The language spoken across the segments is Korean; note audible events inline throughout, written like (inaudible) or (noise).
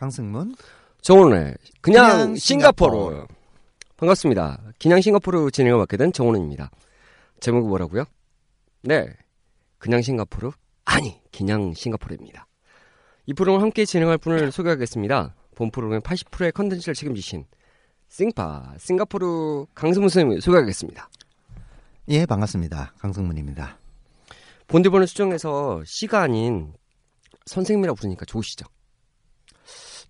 강승문. 정원의 그냥, 그냥 싱가포르. 싱가포르. 반갑습니다. 그냥 싱가포르 진행을 맡게 된 정원입니다. 제목이 뭐라고요? 네. 그냥 싱가포르? 아니, 그냥 싱가포르입니다. 이 프로그램 함께 진행할 분을 소개하겠습니다. 본 프로그램 80%의 컨텐츠를 책임지신 싱파 싱가포르 강승문 선생님을 소개하겠습니다. 예, 반갑습니다. 강승문입니다. 본드번을 수정해서 시가 아닌 선생님이라 부르니까 좋으시죠?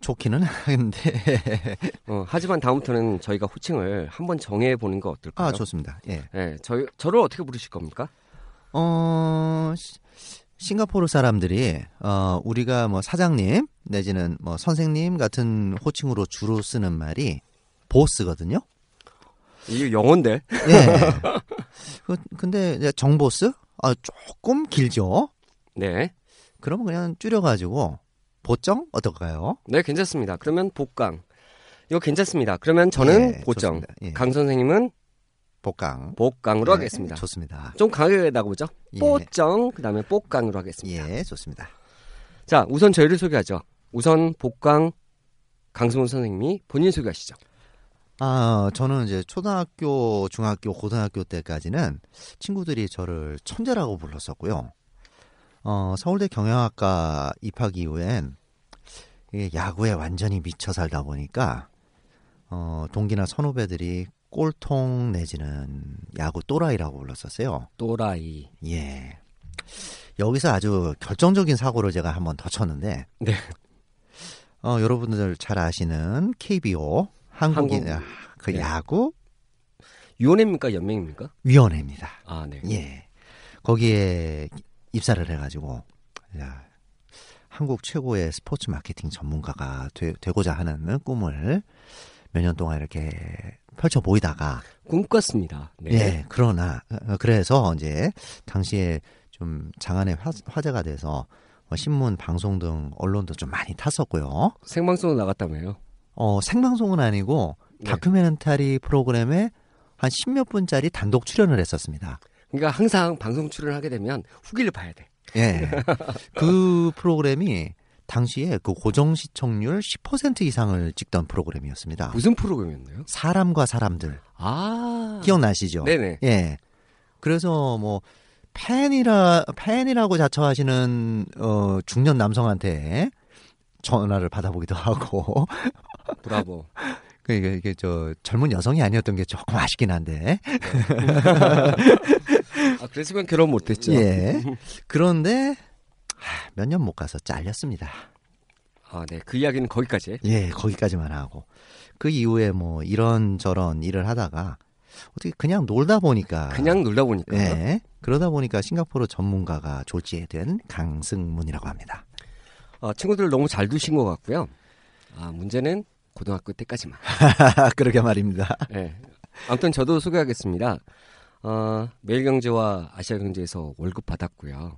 좋기는 한데. (laughs) 어, 하지만 다음부터는 저희가 호칭을 한번 정해 보는 거 어떨까요? 아, 좋습니다. 예. 네, 저희, 저를 어떻게 부르실 겁니까? 어, 시- 싱가포르 사람들이 어, 우리가 뭐 사장님 내지는 뭐 선생님 같은 호칭으로 주로 쓰는 말이 보스거든요. 이게 영어인데? 예. (laughs) 그, 근데 정보스? 아, 조금 길죠. 네. 그러면 그냥 줄여가지고 보정 어떨까요? 네, 괜찮습니다. 그러면 복강. 이거 괜찮습니다. 그러면 저는 예, 보정. 예. 강 선생님은 복강. 복강으로 예, 하겠습니다. 좋습니다. 좀 강하게 나가보죠. 예. 보정, 그 다음에 복강으로 하겠습니다. 예, 좋습니다. 자, 우선 저희를 소개하죠. 우선 복강 강승훈 선생님이 본인 소개하시죠. 아, 저는 이제 초등학교, 중학교, 고등학교 때까지는 친구들이 저를 천재라고 불렀었고요. 어, 서울대 경영학과 입학 이후엔 야구에 완전히 미쳐 살다 보니까 어, 동기나 선후배들이 꼴통 내지는 야구 또라이라고 불렀었어요. 또라이. 예. 여기서 아주 결정적인 사고를 제가 한번 더 쳤는데, 네. 어, 여러분들 잘 아시는 KBO 한국인 한국- 그 네. 야구 위원회입니까? 연맹입니까? 위원회입니다. 아, 네. 예. 거기에 입사를 해가지고 야, 한국 최고의 스포츠 마케팅 전문가가 되, 고자 하는 꿈을 몇 년 동안 이렇게 펼쳐 보이다가 꿈꿨습니다. 네. 예, 그러나 어, 그래서 이제 당시에 좀 장안의 화, 화제가 돼서 뭐 신문, 방송 등 언론도 좀 많이 탔었고요. 생방송으로 나갔다며요. 어, 생방송은 아니고 네. 다큐멘터리 프로그램에 한 십몇 분짜리 단독 출연을 했었습니다. 그러니까 항상 방송 출연을 하게 되면 후기를 봐야 돼. 예. 그 프로그램이 당시에 그 고정 시청률 10% 이상을 찍던 프로그램이었습니다. 무슨 프로그램이었나요? 사람과 사람들 아. 기억나시죠? 네네. 예. 그래서 뭐 팬이라 팬이라고 자처하시는 어 중년 남성한테 전화를 받아보기도 하고 (laughs) 브라보. 그 이게, 이게 저 젊은 여성이 아니었던 게 조금 아쉽긴 한데 아, 그랬으면 결혼 못했죠. 예 그런데 몇 년 못 가서 잘렸습니다. 아, 네. 그 이야기는 거기까지. 예 거기까지만 하고 그 이후에 뭐 이런 저런 일을 하다가 어떻게 그냥 놀다 보니까 그냥 놀다 보니까. 예 그러다 보니까 싱가포르 전문가가 졸지에 된 강승문이라고 합니다. 아, 친구들 너무 잘 두신 것 같고요. 아, 문제는 고등학교 때까지만. (laughs) 그러게 말입니다. 예. 아무튼 저도 소개하겠습니다. 어, 매일경제와 아시아경제에서 월급 받았고요.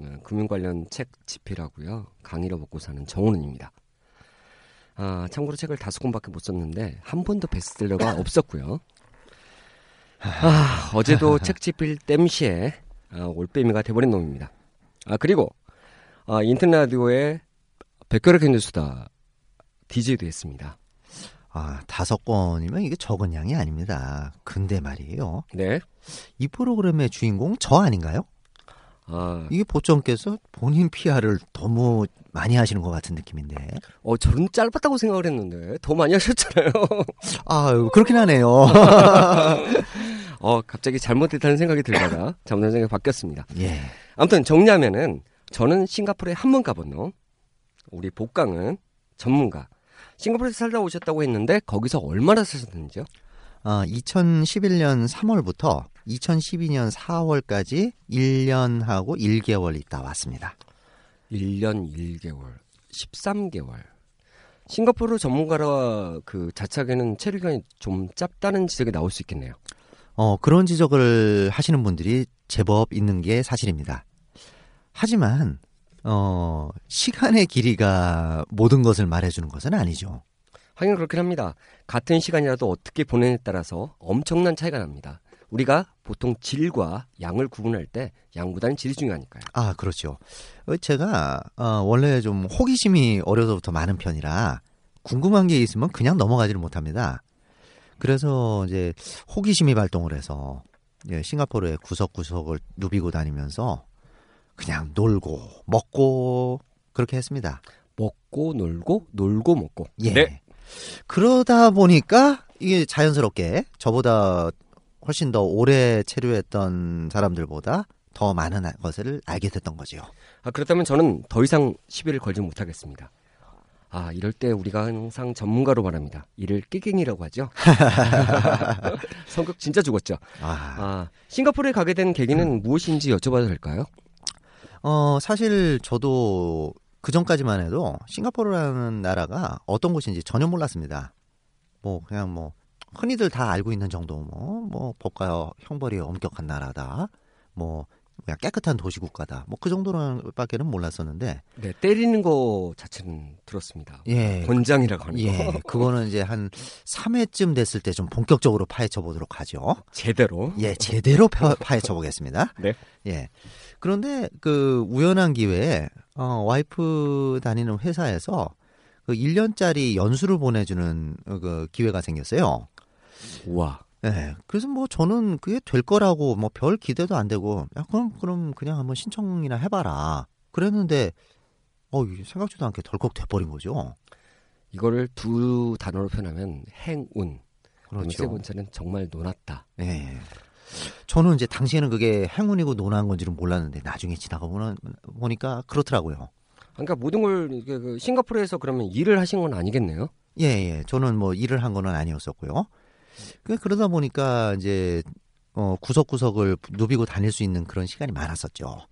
어, 금융 관련 책 집필하고요. 강의로 먹고 사는 정훈은입니다. 아, 참고로 책을 다섯 권밖에 못 썼는데 한 번도 베스트셀러가 (laughs) 없었고요. 아, 어제도 (laughs) 책 집필 땜시에 아, 올빼미가 돼버린 놈입니다. 아 그리고 아, 인터넷 라디오의 백혈의 뉴스다 DJ도 했습니다. 아, 다섯 건이면 이게 적은 양이 아닙니다. 근데 말이에요. 네. 이 프로그램의 주인공 저 아닌가요? 아, 이게 보청께서 본인 PR을 너무 많이 하시는 것 같은 느낌인데. 어, 저는 짧았다고 생각을 했는데 더 많이 하셨잖아요. (laughs) 아, 그렇긴 하네요. (laughs) 어, 갑자기 잘못했다는 생각이 들다가 잘못된 생각이 바뀌었습니다. 예. 아무튼 정리하면은 저는 싱가포르에 한 번 가본 놈, 우리 복강은 전문가. 싱가포르에서 살다 오셨다고 했는데 거기서 얼마나 사셨는지요? 어, 2011년 3월부터 2012년 4월까지 1년하고 1개월 있다 왔습니다. 1년 1개월, 13개월. 싱가포르 전문가라 그 자착에는 체류 기간이 좀 짧다는 지적이 나올 수 있겠네요. 어, 그런 지적을 하시는 분들이 제법 있는 게 사실입니다. 하지만, 어, 시간의 길이가 모든 것을 말해주는 것은 아니죠. 하긴 그렇긴 합니다. 같은 시간이라도 어떻게 보내냐에 따라서 엄청난 차이가 납니다. 우리가 보통 질과 양을 구분할 때 양보다는 질이 중요하니까요. 아, 그렇죠. 어, 제가, 어, 원래 좀 호기심이 어려서부터 많은 편이라 궁금한 게 있으면 그냥 넘어가지를 못합니다. 그래서 이제 호기심이 발동을 해서 예, 싱가포르의 구석구석을 누비고 다니면서 그냥 놀고 먹고 그렇게 했습니다. 먹고 놀고 놀고 먹고. 예. 네. 그러다 보니까 이게 자연스럽게 저보다 훨씬 더 오래 체류했던 사람들보다 더 많은 것을 알게 됐던 거지요. 아, 그렇다면 저는 더 이상 시비를 걸지 못하겠습니다. 아, 이럴 때 우리가 항상 전문가로 말합니다. 이를 끼갱이라고 하죠. (laughs) 성격 진짜 죽었죠. 아, 아, 싱가포르에 가게 된 계기는 무엇인지 여쭤봐도 될까요? 어, 사실 저도 그 전까지만 해도 싱가포르라는 나라가 어떤 곳인지 전혀 몰랐습니다. 뭐 그냥 뭐 흔히들 다 알고 있는 정도 뭐, 뭐 법과 형벌이 엄격한 나라다. 뭐 그냥 깨끗한 도시 국가다. 뭐 그 정도로밖에는 몰랐었는데 네, 때리는 거 자체는 들었습니다. 예. 권장이라고 하는 예, 거. (laughs) 그거는 이제 한 3회쯤 됐을 때 좀 본격적으로 파헤쳐 보도록 하죠. 제대로. 예, 제대로 파, 파헤쳐 보겠습니다. 네. 예. 그런데 그 우연한 기회에 어, 와이프 다니는 회사에서 그 1년짜리 연수를 보내주는 어, 그 기회가 생겼어요. 우와. 예. 그래서 뭐 저는 그게 될 거라고 뭐 별 기대도 안 되고 야 그럼 그럼 그냥 한번 신청이나 해봐라. 그랬는데 어 생각지도 않게 덜컥 돼버린 거죠. 이거를 두 단어로 표현하면 행운. 그리고 세 그렇죠. 번째는 정말 놀았다. 예. 저는 이제 당시에는 그게 행운이고 논한 건지는 몰랐는데 나중에 지나가 보는 보니까 그렇더라고요. 그러니까 모든 걸 그 싱가포르에서 그러면 일을 하신 건 아니겠네요. 예, 예. 저는 뭐 일을 한 거는 아니었었고요. 그 그러다 보니까 이제 어 구석구석을 누비고 다닐 수 있는 그런 시간이 많았었죠.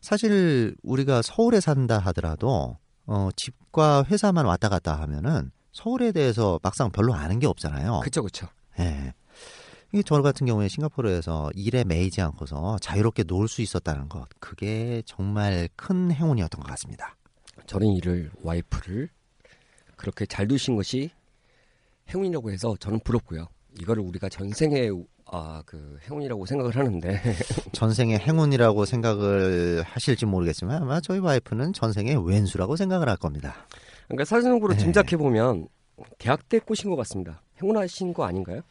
사실 우리가 서울에 산다 하더라도 어 집과 회사만 왔다 갔다 하면은 서울에 대해서 막상 별로 아는 게 없잖아요. 그쵸 그쵸. 예. 이게 저 같은 경우에 싱가포르에서 일에 매이지 않고서 자유롭게 놀 수 있었다는 것, 그게 정말 큰 행운이었던 것 같습니다. 저는 이를 와이프를 그렇게 잘 두신 것이 행운이라고 해서 저는 부럽고요. 이거를 우리가 전생에 아그 행운이라고 생각을 하는데 (laughs) 전생의 행운이라고 생각을 하실지 모르겠지만 아마 저희 와이프는 전생의 왼수라고 생각을 할 겁니다. 그러니까 사진으로 네. 짐작해 보면 대학 때 꼬신 것 같습니다. 행운하신 거 아닌가요?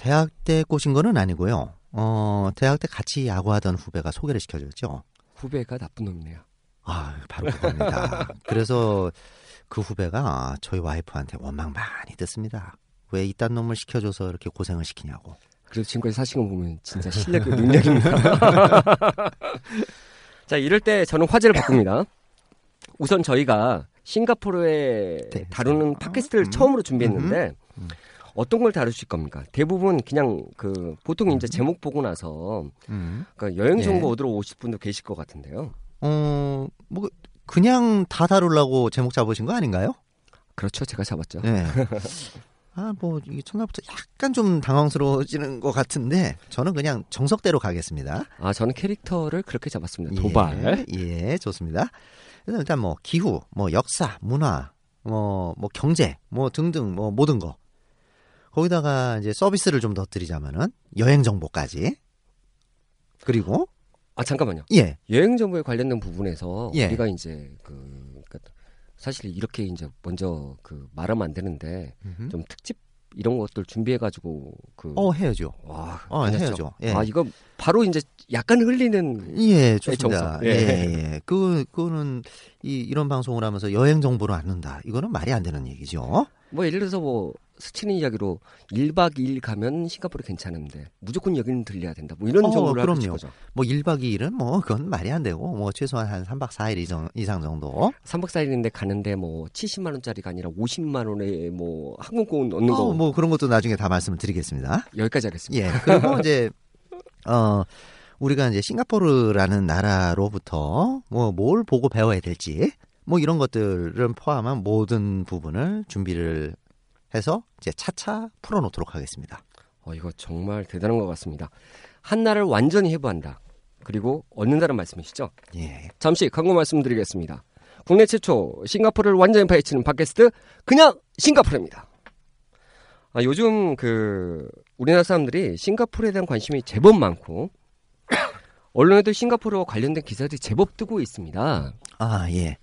대학 때 꼬신 거는 아니고요. 어, 대학 때 같이 야구하던 후배가 소개를 시켜줬죠. 후배가 나쁜 놈이네요. 아, 바로 그겁니다. 그래서 그 후배가 저희 와이프한테 원망 많이 듣습니다. 왜 이딴 놈을 시켜줘서 이렇게 고생을 시키냐고. 그래도 지금까지 사신 거 보면 진짜 실력이 능력입니다. (laughs) 자, 이럴 때 저는 화제를 바꿉니다. 우선 저희가 싱가포르에 네. 다루는 팟캐스트를 음. 처음으로 준비했는데 음. 어떤 걸 다루실 겁니까? 대부분 그냥 그 보통 이제 제목 보고 나서 음. 그 여행 정보 예. 얻으러 오실 분도 계실 것 같은데요. 어, 뭐, 그냥 다 다루려고 제목 잡으신 거 아닌가요? 그렇죠, 제가 잡았죠. 네. (laughs) 아, 뭐, 이게 첫날부터 약간 좀 당황스러워지는 것 같은데, 저는 그냥 정석대로 가겠습니다. 아, 저는 캐릭터를 그렇게 잡았습니다. 도발. 예, 예, 좋습니다. 일단 뭐, 기후, 뭐, 역사, 문화, 뭐, 뭐, 경제, 뭐, 등등, 뭐, 모든 거. 거기다가 이제 서비스를 좀 더 드리자면은, 여행 정보까지. 그리고, 아, 잠깐만요. 예, 여행 정보에 관련된 부분에서 예. 우리가 이제 그 그러니까 사실 이렇게 이제 먼저 그 말하면 안 되는데 좀 특집 이런 것들 준비해가지고 그 어, 해야죠. 와, 어, 괜찮죠? 해야죠. 예. 아 이거 바로 이제 약간 흘리는 예, 좋습니다. 정성. 예, 예. 예. 그, 그거는 이, 이런 방송을 하면서 여행 정보를 않는다. 이거는 말이 안 되는 얘기죠. 뭐 예를 들어서 뭐 스치는 이야기로 1박 2일 가면 싱가포르 괜찮은데 무조건 여기는 들려야 된다. 뭐 이런 어, 그럼요. 거죠. 뭐 1박 2일은 뭐 그건 말이 안 되고 뭐 최소한 한 3박 4일 이상, 이상 정도. 3박 4일인데 가는데 뭐 70만 원짜리가 아니라 50만 원에 뭐 항공권 넣는 거 어, 뭐 그런 것도 나중에 다 말씀을 드리겠습니다. 여기까지 하겠습니다. 예. 그리고 이제 어 우리가 이제 싱가포르라는 나라로부터 뭐 뭘 보고 배워야 될지 뭐 이런 것들을 포함한 모든 부분을 준비를 해서 이제 차차 풀어놓도록 하겠습니다. 어, 이거 정말 대단한 것 같습니다. 한 나라를 완전히 해부한다. 그리고 얻는다는 말씀이시죠? 예. 잠시 광고 말씀드리겠습니다. 국내 최초 싱가포르를 완전히 파헤치는 팟캐스트 그냥 싱가포르입니다. 아, 요즘 그 우리나라 사람들이 싱가포르에 대한 관심이 제법 많고 (coughs) 언론에도 싱가포르와 관련된 기사들이 제법 뜨고 있습니다. 아 예.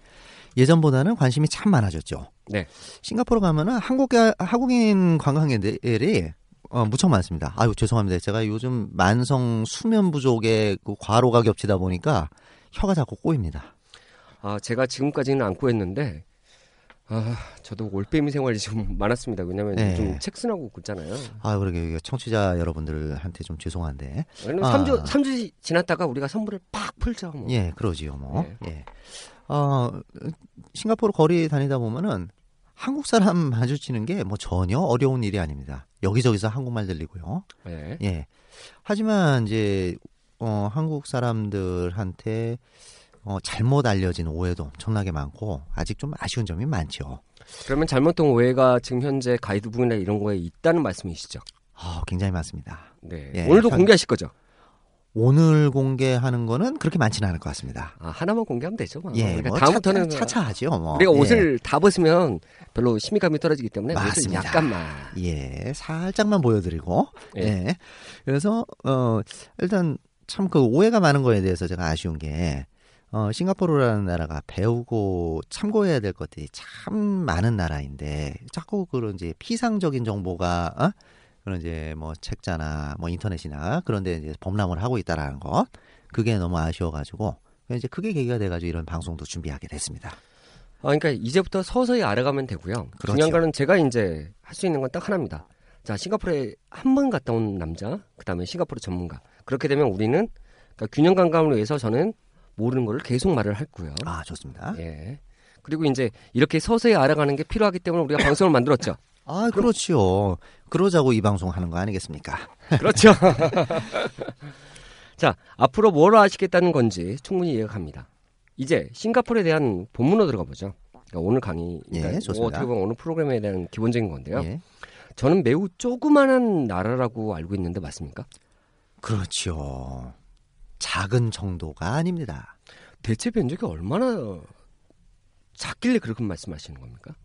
예전보다는 관심이 참 많아졌죠. 네. 싱가포르 가면은 한국 한국인 관광객들이 어, 무척 많습니다. 아유 죄송합니다. 제가 요즘 만성 수면 부족에 그 과로가 겹치다 보니까 혀가 자꾸 꼬입니다. 아, 제가 지금까지는 안고 했는데 아, 저도 올빼미 생활이 좀 (laughs) 많았습니다. 왜냐면 네. 좀 책순하고 긋잖아요. 아 그러게 청취자 여러분들한테 좀 죄송한데 왜냐면 아. 3주, 3주 지났다가 우리가 선물을 팍 풀죠. 뭐. 예, 그러지요, 뭐. 네. 예. 어, 싱가포르 거리 다니다 보면은 한국 사람 마주치는 게 뭐 전혀 어려운 일이 아닙니다. 여기저기서 한국말 들리고요. 네. 예. 하지만 이제 어, 한국 사람들한테 어, 잘못 알려진 오해도 엄청나게 많고 아직 좀 아쉬운 점이 많죠. 그러면 잘못된 오해가 지금 현재 가이드북이나 이런 거에 있다는 말씀이시죠? 아, 굉장히 많습니다. 네. 예, 오늘도 현- 공개하실 거죠? 오늘 공개하는 거는 그렇게 많지는 않을 것 같습니다. 아, 하나만 공개하면 되죠. 뭐. 예, 우리가 뭐 다음부터는 차차, 차차하죠. 뭐. 우리가 예. 옷을 다 벗으면 별로 심의감이 떨어지기 때문에 맞습니다. 약간만. 예, 살짝만 보여드리고, 예. 예. 그래서, 어, 일단 참 그 오해가 많은 거에 대해서 제가 아쉬운 게, 어, 싱가포르라는 나라가 배우고 참고해야 될 것들이 참 많은 나라인데, 자꾸 그런 이제 피상적인 정보가, 어? 그런 이제 뭐 책자나 뭐 인터넷이나 그런 데 이제 범람을 하고 있다라는 것. 그게 너무 아쉬워가지고, 이제 그게 계기가 돼가지고 이런 방송도 준비하게 됐습니다. 아, 그러니까 이제부터 서서히 알아가면 되고요. 그렇죠. 중요한 거는 제가 이제 할 수 있는 건 딱 하나입니다. 자, 싱가포르에 한 번 갔다 온 남자, 그 다음에 싱가포르 전문가. 그렇게 되면 우리는 그러니까 균형 감각을 위해서 저는 모르는 거를 계속 말을 했고요. 아, 좋습니다. 예. 그리고 이제 이렇게 서서히 알아가는 게 필요하기 때문에 우리가 방송을 만들었죠. 아, 그렇지요. 그러자고 이 방송 하는 거 아니겠습니까? (laughs) 그렇죠. 자, 앞으로 뭘 아시겠다는 건지 충분히 이해가 갑니다. 이제 싱가포르에 대한 본문으로 들어가 보죠. 그러니까 오늘 강의, 그러니까 예, 좋습니다. 어떻게 보면 오늘 프로그램에 대한 기본적인 건데요. 예. 저는 매우 조그만한 나라라고 알고 있는데 맞습니까? 그렇죠. 작은 정도가 아닙니다. 대체 면적이 얼마나 작길래 그렇게 말씀하시는 겁니까?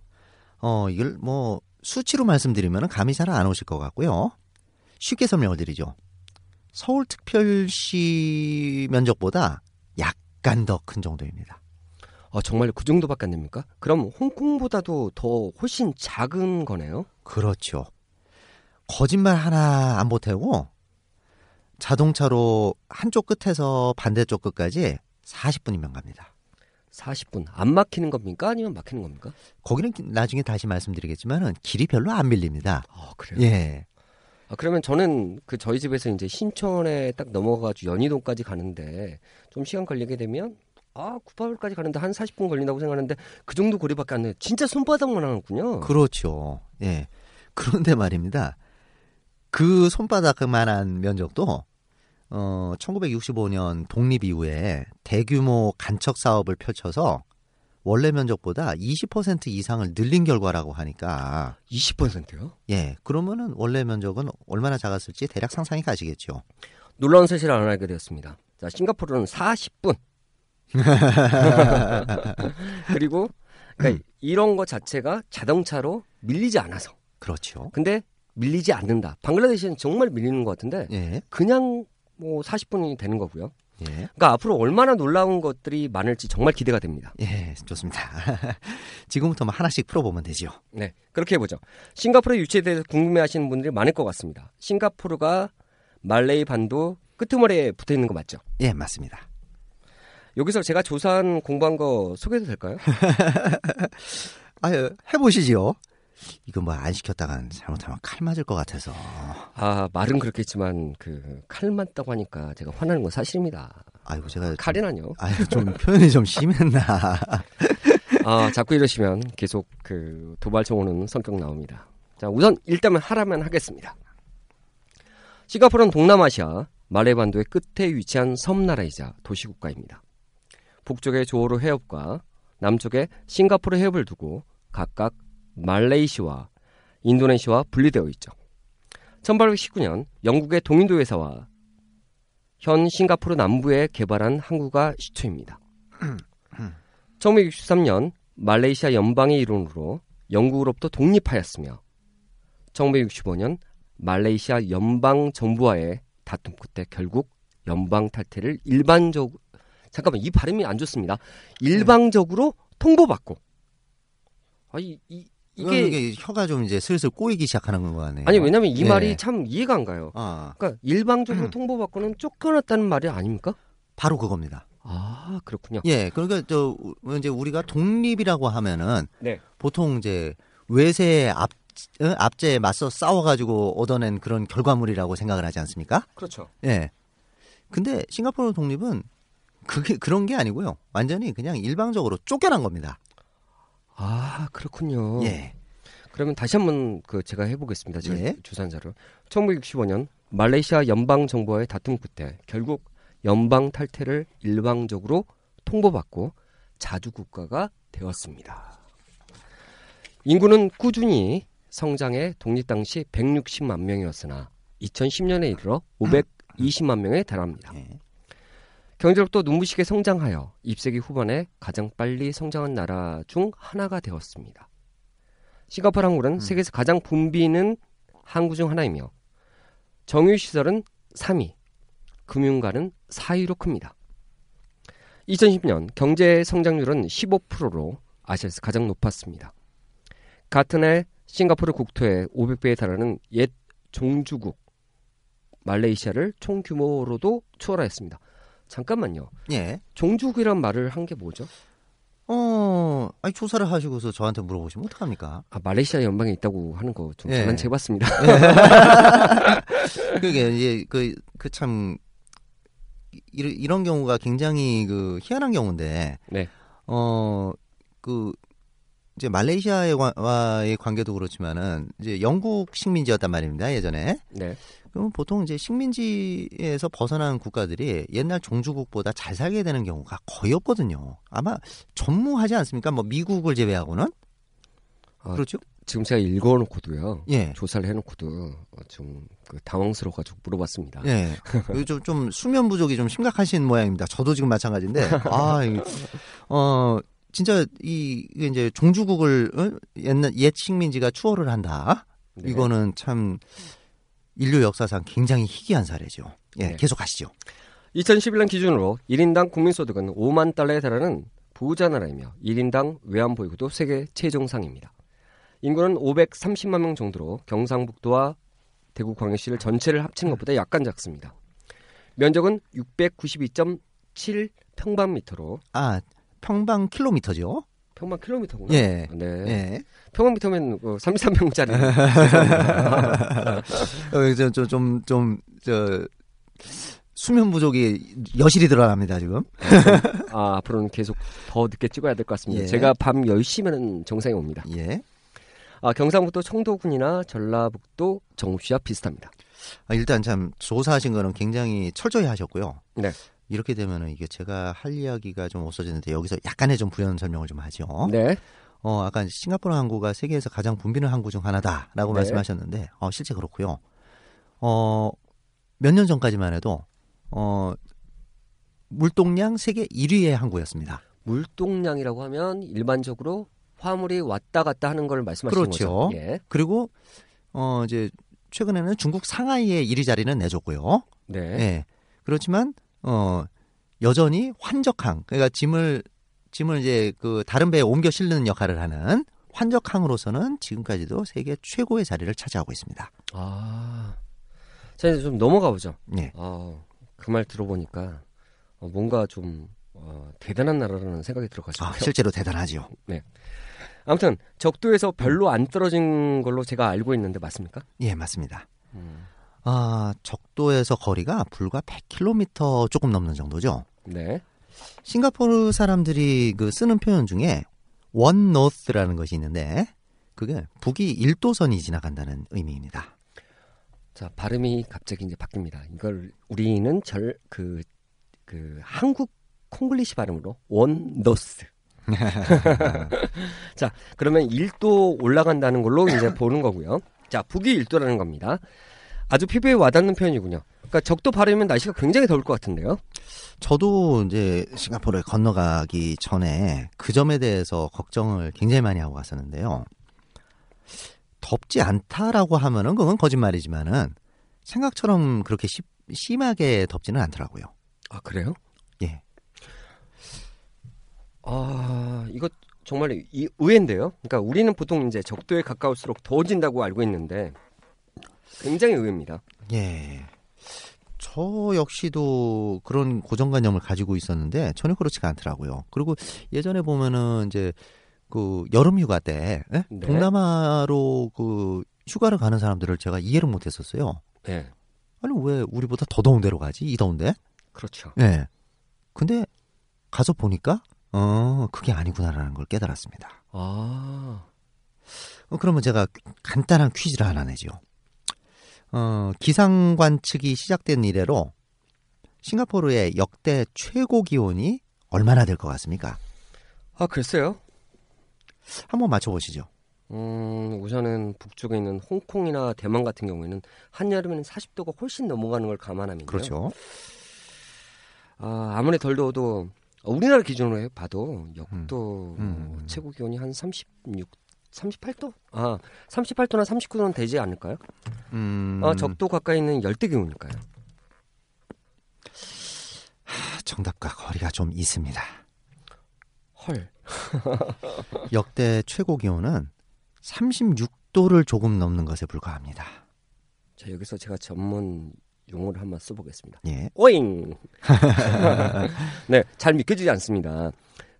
어, 이걸 뭐 수치로 말씀드리면 감이 잘 안 오실 것 같고요. 쉽게 설명을 드리죠. 서울특별시 면적보다 약간 더 큰 정도입니다. 아, 정말 그 정도밖에 안 됩니까? 그럼 홍콩보다도 더 훨씬 작은 거네요? 그렇죠. 거짓말 하나 안 보태고 자동차로 한쪽 끝에서 반대쪽 끝까지 40분이면 갑니다. 40분. 안 막히는 겁니까? 아니면 막히는 겁니까? 거기는 나중에 다시 말씀드리겠지만은 길이 별로 안 밀립니다. 아, 그래요? 예. 아, 그러면 저는 그 저희 집에서 이제 신촌에 딱 넘어가가지고 연희동까지 가는데 좀 시간 걸리게 되면 아, 구파울까지 가는데 한 40분 걸린다고 생각하는데 그 정도 거리밖에 안 돼요. 진짜 손바닥만 하는군요. 그렇죠. 예. 그런데 말입니다. 그 손바닥만한 면적도 어 1965년 독립 이후에 대규모 간척 사업을 펼쳐서 원래 면적보다 20% 이상을 늘린 결과라고 하니까 20%요? 예. 그러면은 원래 면적은 얼마나 작았을지 대략 상상이 가시겠죠. 놀라운 사실을 알게 되었습니다. 자, 싱가포르는 40분. (laughs) 그리고 그러니까 이런 거 자체가 자동차로 밀리지 않아서. 그렇죠. 근데 밀리지 않는다. 방글라데시는 정말 밀리는 것 같은데 예. 그냥 뭐 40분이 되는 거고요. 예. 그러니까 앞으로 얼마나 놀라운 것들이 많을지 정말 기대가 됩니다. 예, 좋습니다. (laughs) 지금부터 뭐 하나씩 풀어보면 되지요. 네, 그렇게 해보죠. 싱가포르 유치에 대해서 궁금해하시는 분들이 많을 것 같습니다. 싱가포르가 말레이 반도 끄트머리에 붙어 있는 거 맞죠? 예, 맞습니다. 여기서 제가 조사한 공부한 거 소개해도 될까요? (laughs) 아유, 해보시지요. 이거 뭐 안 시켰다간 잘못하면 칼 맞을 것 같아서. 아 말은 그렇겠지만 그 칼 맞다고 하니까 제가 화나는 건 사실입니다. 아이고, 제가. 칼이나요? 아유, 좀 표현이 좀 심했나. (laughs) 아 자꾸 이러시면 계속 그 도발 청 오는 성격 나옵니다. 자 우선 일단은 하라면 하겠습니다. 싱가포르는 동남아시아 말레반도의 끝에 위치한 섬나라이자 도시국가입니다. 북쪽에 조호르 해협과 남쪽에 싱가포르 해협을 두고 각각 말레이시와 인도네시아와 분리되어 있죠. 1819년 영국의 동인도 회사와 현 싱가포르 남부에 개발한 항구가 시초입니다. 1963년 말레이시아 연방의 일원으로 영국으로부터 독립하였으며 1965년 말레이시아 연방 정부와의 다툼 끝에 결국 연방 탈퇴를 일반적으로 잠깐만 이 발음이 안 좋습니다. 일방적으로 통보받고 아이 이, 이게, 이게 혀가 좀 이제 슬슬 꼬이기 시작하는 거 같네요. 아니 왜냐면 이 예. 말이 참 이해가 안 가요. 아, 그러니까 일방적으로 통보받고는 쫓겨났다는 말이 아닙니까? 바로 그겁니다. 아 그렇군요. 예, 그러니까 저 이제 우리가 독립이라고 하면은 네. 보통 이제 외세의 앞 어? 압제에 맞서 싸워가지고 얻어낸 그런 결과물이라고 생각을 하지 않습니까? 그렇죠. 예. 근데 싱가포르 독립은 그게 그런 게 아니고요. 완전히 그냥 일방적으로 쫓겨난 겁니다. 아 그렇군요. 예. 그러면 다시 한번 그 제가 해보겠습니다. 제가 예. 주산 자료. 1965년 말레이시아 연방 정부와의 다툼 끝에 결국 연방 탈퇴를 일방적으로 통보받고 자주 국가가 되었습니다. 인구는 꾸준히 성장해 독립 당시 160만 명이었으나 2010년에 이르러 520만 명에 달합니다. 예. 경제력도 눈부시게 성장하여 입세기 후반에 가장 빨리 성장한 나라 중 하나가 되었습니다. 싱가포르 항구는 세계에서 가장 붐비는 항구 중 하나이며 정유 시설은 3위, 금융가는 4위로 큽니다. 2010년 경제 성장률은 15%로 아시아에서 가장 높았습니다. 같은 해 싱가포르 국토의 500배에 달하는 옛 종주국 말레이시아를 총 규모로도 초월하였습니다. 잠깐만요. 예. 종주국이란 말을 한 게 뭐죠? 어, 아니 조사를 하시고서 저한테 물어보시면 어떡합니까? 아, 말레이시아 연방에 있다고 하는 거 좀 예. 장난쳐봤습니다. (laughs) 그게 이제 그 그 참 이런 경우가 굉장히 그 희한한 경우인데 네. 어 그 이제 말레이시아와의 관계도 그렇지만은 이제 영국 식민지였단 말입니다 예전에 네. 그러면 보통 이제 식민지에서 벗어난 국가들이 옛날 종주국보다 잘 살게 되는 경우가 거의 없거든요 아마 전무하지 않습니까 뭐 미국을 제외하고는 아, 그렇죠 지금 제가 읽어놓고도요. 예 조사를 해놓고도 좀 그 당황스러워가지고 물어봤습니다. 예. 이거 좀, 좀 수면 부족이 좀 심각하신 모양입니다. 저도 지금 마찬가지인데, 아, 이, 어, 진짜 이, 이제 종주국을, 어? 옛날, 옛 식민지가 추월을 한다? 네. 이거는 참 인류 역사상 굉장히 희귀한 사례죠. 예, 네. 계속 하시죠. 2011년 기준으로 1인당 국민소득은 5만 달러에 달하는 부자 나라이며 1인당 외환보유고도 세계 최정상입니다. 인구는 530만 명 정도로 경상북도와 대구 광역시를 전체를 합치는 것보다 약간 작습니다. 면적은 692.7 평방미터로 아, 평방 킬로미터죠? 평방 킬로미터구나. 예. 네. 예. 평방미터면 그 33평짜리. (laughs) 어, 저, 저, 좀, 좀, 저, 수면 부족이 여실히 드러납니다, 지금. 아, 앞으로는 계속 더 늦게 찍어야 될 것 같습니다. 예. 제가 밤 10시면 정상에 옵니다. 예. 아, 경상북도 청도군이나 전라북도 정읍시와 비슷합니다. 아, 일단 참 조사하신 거는 굉장히 철저히 하셨고요. 네. 이렇게 되면은 이게 제가 할 이야기가 좀 없어지는데 여기서 약간의 좀 부연 설명을 좀 하죠. 네. 어, 아까 싱가포르 항구가 세계에서 가장 붐비는 항구 중 하나다라고 네. 말씀하셨는데, 어, 실제 그렇고요. 어, 몇 년 전까지만 해도 어, 물동량 세계 1위의 항구였습니다. 물동량이라고 하면 일반적으로 화물이 왔다 갔다 하는 걸 말씀하시는 그렇죠. 거죠. 예. 그리고 어, 이제 최근에는 중국 상하이의 1위 자리는 내줬고요. 네. 예. 그렇지만 어 여전히 환적항 그러니까 짐을 짐을 이제 그 다른 배에 옮겨 실는 역할을 하는 환적항으로서는 지금까지도 세계 최고의 자리를 차지하고 있습니다. 아, 자 이제 좀 넘어가 보죠. 예. 아, 그말 들어보니까 어, 뭔가 좀 어, 대단한 나라라는 생각이 들어가지고. 아, 실제로 대단하지요. 아무튼 적도에서 별로 안 떨어진 걸로 제가 알고 있는데 맞습니까? 예, 맞습니다. 음, 아, 적도에서 거리가 불과 100km 조금 넘는 정도죠. 네. 싱가포르 사람들이 그 쓰는 표현 중에 원 노스라는 것이 있는데 그게 북이 1도선이 지나간다는 의미입니다. 자 발음이 갑자기 이제 바뀝니다. 이걸 우리는 절 그그 한국 콩글리시 발음으로 원너스. (laughs) (laughs) 자 그러면 1도 올라간다는 걸로 이제 보는 거고요. 자 북이 1도라는 겁니다. 아주 피부에 와닿는 표현이군요. 그러니까 적도 발음이면 날씨가 굉장히 더울 것 같은데요. 저도 이제 싱가포르에 건너가기 전에 그 점에 대해서 걱정을 굉장히 많이 하고 갔었는데요. 덥지 않다라고 하면은 그건 거짓말이지만은 생각처럼 그렇게 시- 심하게 덥지는 않더라고요. 아 그래요? 예. 아 이거 정말 이, 의외인데요. 그러니까 우리는 보통 이제 적도에 가까울수록 더워진다고 알고 있는데 굉장히 의외입니다. 예. 저 역시도 그런 고정관념을 가지고 있었는데 전혀 그렇지가 않더라고요. 그리고 예전에 보면은 이제 그 여름 휴가 때 예? 네. 동남아로 그 휴가를 가는 사람들을 제가 이해를 못 했었어요. 네, 아니 왜 우리보다 더 더운 데로 가지? 이 더운데? 그렇죠. 예. 근데 가서 보니까 어, 그게 아니구나라는 걸 깨달았습니다. 아, 어, 그러면 제가 간단한 퀴즈를 하나 내죠. 어, 기상 관측이 시작된 이래로 싱가포르의 역대 최고 기온이 얼마나 될 것 같습니까? 아 글쎄요. 한번 맞춰보시죠. 음, 우선은 북쪽에 있는 홍콩이나 대만 같은 경우에는 한여름에는 40도가 훨씬 넘어가는 걸 감안하면요. 그렇죠. 아, 아무리 덜 더워도 어, 우리나라 기준으로 해 봐도 역도 음, 음. 최고 기온이 한 36, 38도? 아, 38도나 39도는 되지 않을까요? 음, 아, 적도 가까이 있는 열대 기온일까요? 정답과 거리가 좀 있습니다. 헐. (laughs) 역대 최고 기온은 36도를 조금 넘는 것에 불과합니다. 자, 여기서 제가 전문 용어를 한번 써보겠습니다. 예. 오잉! (laughs) 네, 잘 믿겨지지 않습니다.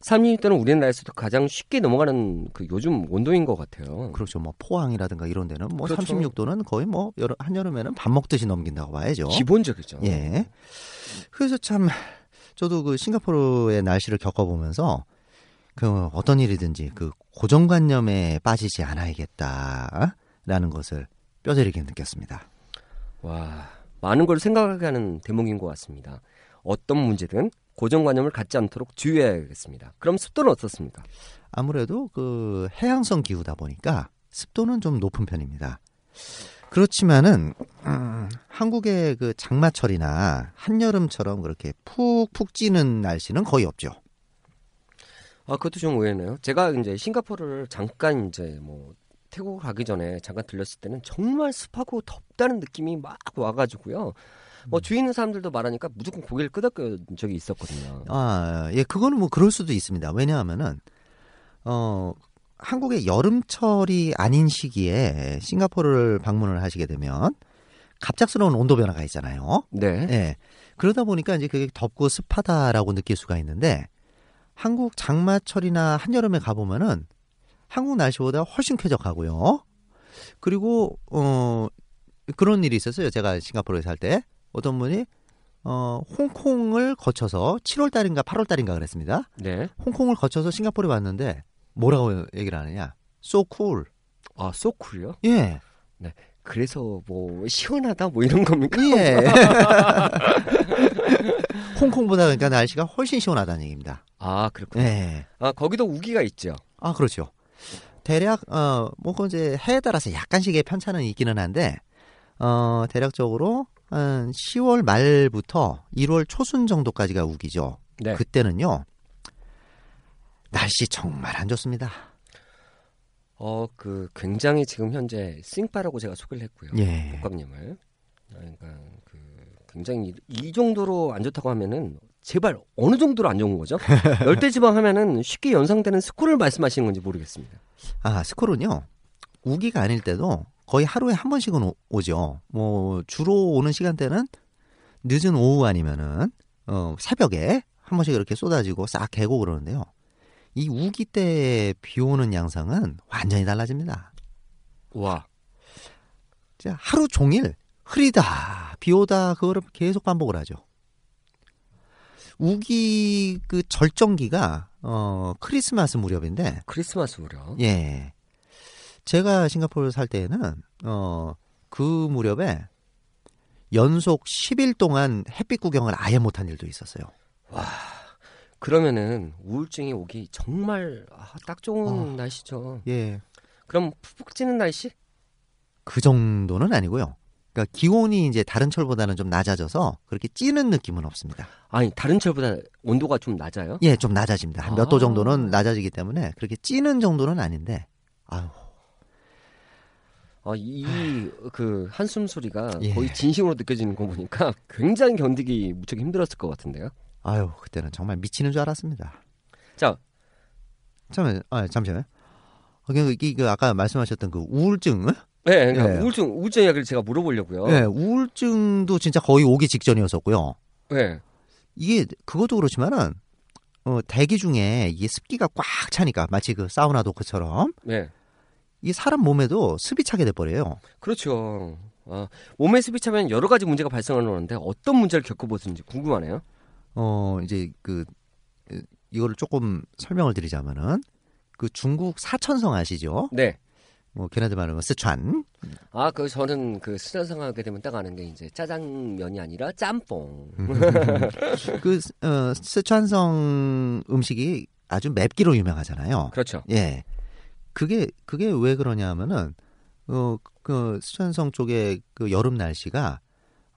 36도는 우리나라에서도 가장 쉽게 넘어가는 그 요즘 온도인 것 같아요. 그렇죠. 뭐 포항이라든가 이런 데는 뭐 그렇죠. 36도는 거의 뭐 여름, 한여름에는 밥 먹듯이 넘긴다고 봐야죠. 기본적이죠. 예. 그래서 참 저도 그 싱가포르의 날씨를 겪어보면서 그 어떤 일이든지 그 고정관념에 빠지지 않아야겠다라는 것을 뼈저리게 느꼈습니다. 와, 많은 걸 생각하게 하는 대목인 것 같습니다. 어떤 문제든 고정관념을 갖지 않도록 주의해야겠습니다. 그럼 습도는 어떻습니까? 아무래도 그 해양성 기후다 보니까 습도는 좀 높은 편입니다. 그렇지만은 음, 한국의 그 장마철이나 한여름처럼 그렇게 푹푹 찌는 날씨는 거의 없죠. 아, 그것도 좀 의외네요. 제가 이제 싱가포르를 잠깐 이제 뭐 태국 가기 전에 잠깐 들렸을 때는 정말 습하고 덥다는 느낌이 막 와가지고요. 뭐 주위 있는 사람들도 말하니까 무조건 고개를 끄덕여 적이 있었거든요. 아, 예, 그거는 뭐 그럴 수도 있습니다. 왜냐하면은, 어, 한국의 여름철이 아닌 시기에 싱가포르를 방문을 하시게 되면 갑작스러운 온도 변화가 있잖아요. 네. 예. 그러다 보니까 이제 그게 덥고 습하다라고 느낄 수가 있는데 한국 장마철이나 한여름에 가보면은 한국 날씨보다 훨씬 쾌적하고요. 그리고, 어, 그런 일이 있었어요. 제가 싱가포르에 살 때. 어떤 분이, 어, 홍콩을 거쳐서 7월 달인가 8월 달인가 그랬습니다. 네. 홍콩을 거쳐서 싱가포르에 왔는데 뭐라고 얘기를 하느냐. So cool. 아, 소쿨이요? 예. 그래서 뭐 시원하다 뭐 이런 겁니까? 예. (laughs) 홍콩보다 그러니까 날씨가 훨씬 시원하다는 얘기입니다. 아, 그렇군요. 예. 아, 거기도 우기가 있죠. 아, 그렇죠. 대략, 어, 뭐, 그 이제 해에 따라서 약간씩의 편차는 있기는 한데, 어, 대략적으로 한 10월 말부터 1월 초순 정도까지가 우기죠. 네. 그때는요, 날씨 정말 안 좋습니다. 어, 그 굉장히 지금 현재 싱파라고 제가 소개를 했고요. 예. 복강님을. 그러니까 그 굉장히 이 정도로 안 좋다고 하면은 제발 어느 정도로 안 좋은 거죠? (laughs) 열대지방 하면은 쉽게 연상되는 스콜을 말씀하시는 건지 모르겠습니다. 아, 스콜은요. 우기가 아닐 때도 거의 하루에 한 번씩은 오, 오죠. 뭐 주로 오는 시간대는 늦은 오후 아니면은 어, 새벽에 한 번씩 이렇게 쏟아지고 싹 개고 그러는데요. 이 우기 때 비 오는 양상은 완전히 달라집니다. 와, 진짜 하루 종일 흐리다, 비 오다 그거를 계속 반복을 하죠. 우기 그 절정기가 어 크리스마스 무렵인데 크리스마스 무렵. 예. 제가 싱가포르 살 때에는 어 그 무렵에 연속 10일 동안 햇빛 구경을 아예 못한 일도 있었어요. 그러면은 우울증이 오기 정말 아, 딱 좋은 어. 날씨죠. 예. 그럼 푹푹 찌는 날씨? 그 정도는 아니고요. 그러니까 기온이 이제 다른 철보다는 좀 낮아져서 그렇게 찌는 느낌은 없습니다. 아니 다른 철보다 온도가 좀 낮아요? 예, 좀 낮아집니다. 한몇도 아. 정도는 낮아지기 때문에 그렇게 찌는 정도는 아닌데 아유, 아, 이 그 한숨 소리가 예. 거의 진심으로 느껴지는 거 보니까 굉장히 견디기 무척 힘들었을 것 같은데요. 아유, 그때는 정말 미치는 줄 알았습니다. 자, 잠시만요. 아, 잠시만요. 어, 그, 이- 그 아까 말씀하셨던 그 우울증? 네, 그러니까 예. 우울증 우울증 이야기를 제가 물어보려고요. 예, 우울증도 진짜 거의 오기 직전이었었고요. 네. 이게 그것도 그렇지만은 어, 대기 중에 이게 습기가 꽉 차니까 마치 그 사우나 도크처럼 네. 이 사람 몸에도 습이 차게 돼 버려요. 그렇죠. 아, 몸에 습이 차면 여러 가지 문제가 발생하는데 어떤 문제를 겪어보셨는지 궁금하네요. 어, 이제 그 에, 이거를 조금 설명을 드리자면은 그 중국 사천성 아시죠? 네. 뭐 걔네들 말하는 스촨. 아, 그 저는 그 수련상 하게 되면 딱 아는 게 이제 짜장면이 아니라 짬뽕. (laughs) 그 어, 스촨성 음식이 아주 맵기로 유명하잖아요. 그렇죠. 예. 그게 그게 왜 그러냐면은 어그 수천성 쪽에 그 여름 날씨가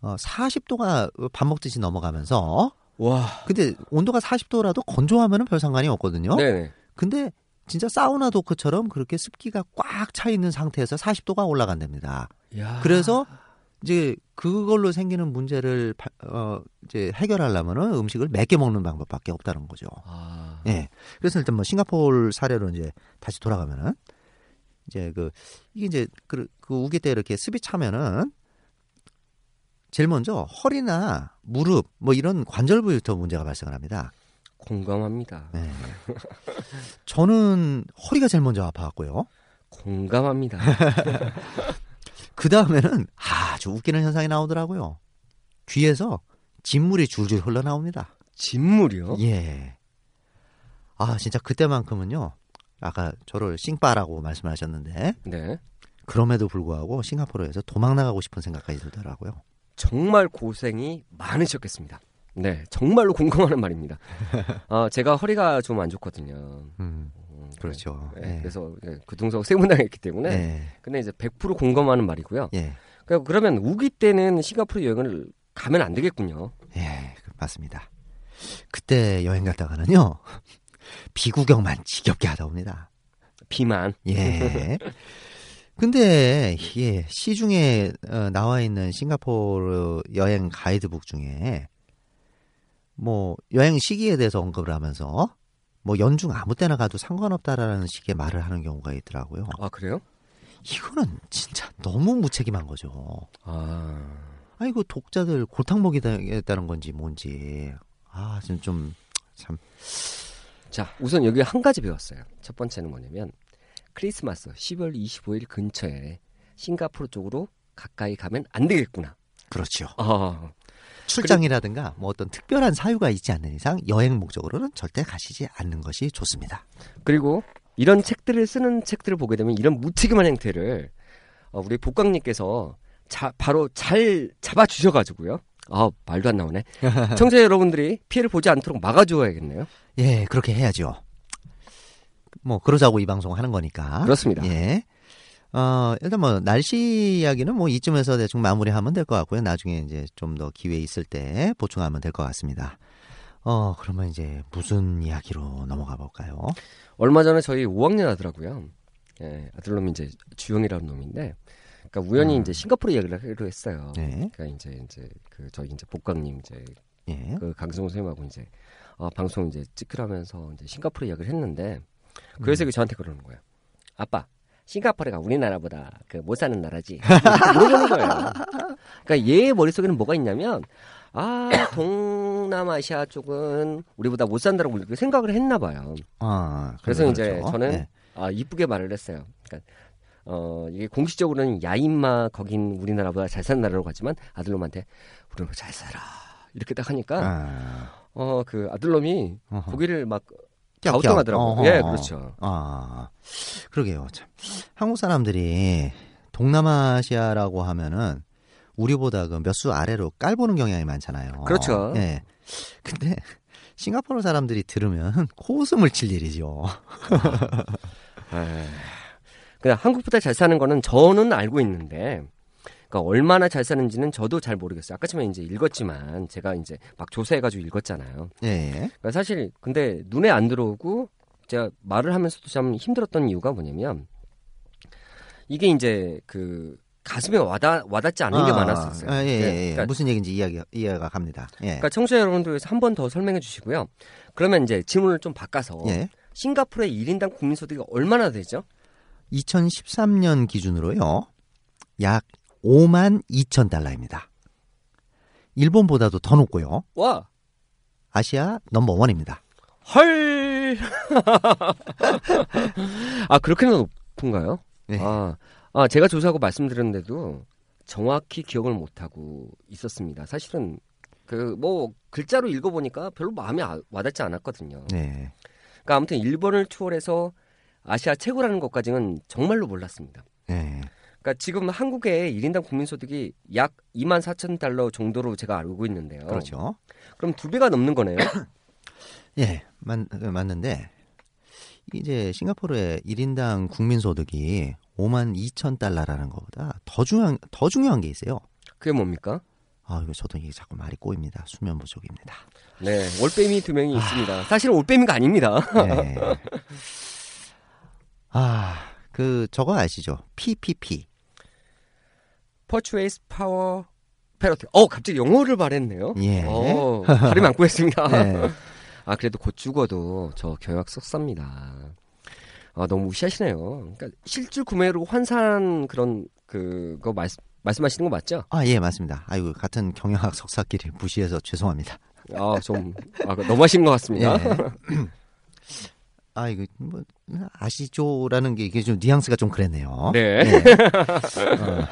어 40도가 밥 먹듯이 넘어가면서 와. 근데 온도가 40도라도 건조하면은 별 상관이 없거든요. 네네. 근데 진짜 사우나 도크처럼 그렇게 습기가 꽉 차 있는 상태에서 40도가 올라간답니다. 야. 그래서 이제 그걸로 생기는 문제를 바- 어 이제 해결하려면은 음식을 맵게 먹는 방법밖에 없다는 거죠. 아. 예. 그래서 일단 뭐 싱가포르 사례로 이제 다시 돌아가면은 이제 그 이게 이제 그, 그 우기 때 이렇게 습이 차면은 제일 먼저 허리나 무릎 뭐 이런 관절 부위부터 문제가 발생을 합니다. 공감합니다. 네. 저는 허리가 제일 먼저 아파갖고요. 공감합니다. (laughs) 그 다음에는 아주 웃기는 현상이 나오더라고요. 귀에서 진물이 줄줄 흘러나옵니다. 진물이요? 예. 아, 진짜 그때만큼은요. 아까 저를 싱빠라고 말씀하셨는데 네. 그럼에도 불구하고 싱가포르에서 도망 나가고 싶은 생각까지 들더라고요. 정말 고생이 많으셨겠습니다. 네, 정말로 공감하는 말입니다. (laughs) 아, 제가 허리가 좀 안 좋거든요. 음, 음, 그렇죠. 네, 예. 그래서 예, 교통사고 세번 당했기 때문에. 예. 근데 이제 100% 공감하는 말이고요. 예. 그러니까 그러면 우기 때는 싱가포르 여행을 가면 안 되겠군요. 예, 그- 맞습니다. 그때 여행 갔다가는요. (laughs) 비구경만 지겹게 하다 옵니다. 비만. 예. 근데 예, 시중에 어, 나와 있는 싱가포르 여행 가이드북 중에 뭐 여행 시기에 대해서 언급을 하면서 뭐 연중 아무 때나 가도 상관없다라는 식의 말을 하는 경우가 있더라고요. 아, 그래요? 이거는 진짜 너무 무책임한 거죠. 아. 아이고 독자들 골탕 먹이겠다는 건지 뭔지 아 지금 좀 참 자, 우선 여기 한 가지 배웠어요. 첫 번째는 뭐냐면 크리스마스 12월 25일 근처에 싱가포르 쪽으로 가까이 가면 안 되겠구나. 그렇죠. 아, 출장이라든가 뭐 어떤 특별한 사유가 있지 않는 이상 여행 목적으로는 절대 가시지 않는 것이 좋습니다. 그리고 이런 책들을 쓰는 책들을 보게 되면 이런 무책임한 행태를 어, 우리 복강님께서 자, 바로 잘 잡아 주셔가지고요. 아 말도 안 나오네. (laughs) 청취자 여러분들이 피해를 보지 않도록 막아줘야겠네요. 예, 그렇게 해야죠. 뭐 그러자고 이 방송 하는 거니까. 그렇습니다. 예. 어, 일단 뭐 날씨 이야기는 뭐 이쯤에서 대충 마무리하면 될 것 같고요. 나중에 이제 좀 더 기회 있을 때 보충하면 될 것 같습니다. 어, 그러면 이제 무슨 이야기로 넘어가 볼까요? 얼마 전에 저희 5학년 아들하고요. 예, 아들놈이 이제 주영이라는 놈인데, 그러니까 우연히 음. 이제 싱가포르 이야기를 하기로 했어요. 네. 그러니까 이제 이제 그 저희 이제 복강님 이제 예. 그 강승호 선생님하고 이제 어, 방송 이제 찍으라면서 이제 싱가포르 이야기를 했는데 그 녀석이 저한테 그러는 거예요. 아빠, 싱가포르가 우리나라보다 그 못 사는 나라지. 물어보는 거예요. 그러니까 얘 머릿속에는 뭐가 있냐면 아 동남아시아 쪽은 우리보다 못 산다고 이렇게 생각을 했나 봐요. 아, 그래서 그렇죠. 이제 저는 예. 아 이쁘게 말을 했어요. 그러니까 어 이게 공식적으로는 야인마 거긴 우리나라보다 잘 사는 나라로 갔지만 아들놈한테 우리는 잘 살아 이렇게 딱 하니까 아, 어그 아들놈이 어허. 고개를 막. 갸우뚱하더라고요. 예, 그렇죠. 아, 그러게요. 참. 한국 사람들이 동남아시아라고 하면은 우리보다 그 몇 수 아래로 깔보는 경향이 많잖아요. 그렇죠. 예. 근데 싱가포르 사람들이 들으면 (laughs) 코웃음을 칠 일이죠. 에이, (laughs) 그냥 한국보다 잘 사는 거는 저는 알고 있는데, 그러니까 얼마나 잘 사는지는 저도 잘 모르겠어요. 아까 전에 이제 읽었지만 제가 이제 막 조사해가지고 읽었잖아요. 예. 그러니까 사실 근데 눈에 안 들어오고 제가 말을 하면서도 참 힘들었던 이유가 뭐냐면 이게 이제 그 가슴에 와닿 와닿지 않은 게 아, 많았었어요. 아, 예, 예, 예. 그러니까, 무슨 얘기인지 이야기, 이해가 갑니다. 예. 그러니까 청취자 여러분들께서 한 번 더 설명해 주시고요. 그러면 이제 질문을 좀 바꿔서 예. 싱가포르의 1인당 국민 소득이 얼마나 되죠? 2013년 기준으로요. 약 5만 2천 달러입니다. 일본보다도 더 높고요. 와, 아시아 넘버원입니다. 헐. (laughs) 아 그렇게나 높은가요? 네. 아, 아 제가 조사하고 말씀드렸는데도 정확히 기억을 못 하고 있었습니다. 사실은 그 뭐 글자로 읽어보니까 별로 마음에 아- 와닿지 않았거든요. 네. 그러니까 아무튼 일본을 추월해서 아시아 최고라는 것까지는 정말로 몰랐습니다. 네. 그러니까 지금 한국의 1인당 국민소득이 약 2만 4천 달러 정도로 제가 알고 있는데요. 그렇죠. 그럼 두 배가 넘는 거네요. (coughs) 예, 맞, 맞는데, 이제 싱가포르의 1인당 국민소득이 5만 2천 달러라는 것보다 더 중요한, 더 중요한 게 있어요. 그게 뭡니까? 아, 이거 저도 이게 자꾸 말이 꼬입니다. 수면 부족입니다. 네, 올빼미 두 명이 있습니다. 사실은 올빼미가 아닙니다. 네. (laughs) 아, 그, 저거 아시죠? PPP. Purchase Power Parity. 어, 갑자기 영어를 말했네요. 예. 어, 발음이 안 꼬였습니다. 네. 아, 그래도 곧 죽어도 저 경약 석사입니다. 아, 너무 무시하시네요. 그러니까 실질 구매로 환산 그런 그거 말씀 말씀하시는 거 맞죠? 아, 예, 맞습니다. 아이고, 같은 경영학 석사끼리 무시해서 죄송합니다. 아, 좀 아, 너무 하신 것 같습니다. 예. (clears throat) 아, 이거, 뭐, 아시죠라는 게 이게 좀 뉘앙스가 좀 그랬네요. 네. (laughs) 어,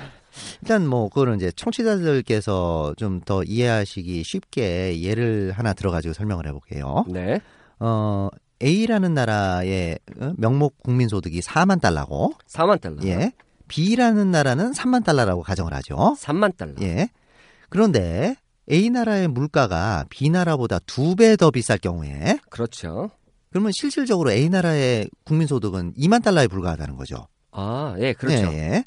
일단 뭐, 그거는 이제 청취자들께서 좀 더 이해하시기 쉽게 예를 하나 들어가지고 설명을 해볼게요. 네. 어, A라는 나라의 어, 명목 국민소득이 4만 달러고, 4만 달러. 예. B라는 나라는 3만 달러라고 가정을 하죠. 3만 달러. 예. 그런데 A 나라의 물가가 B 나라보다 두 배 더 비쌀 경우에 그렇죠. 그러면 실질적으로 A 나라의 국민소득은 2만 달러에 불과하다는 거죠. 아, 예, 그렇죠. 예, 예.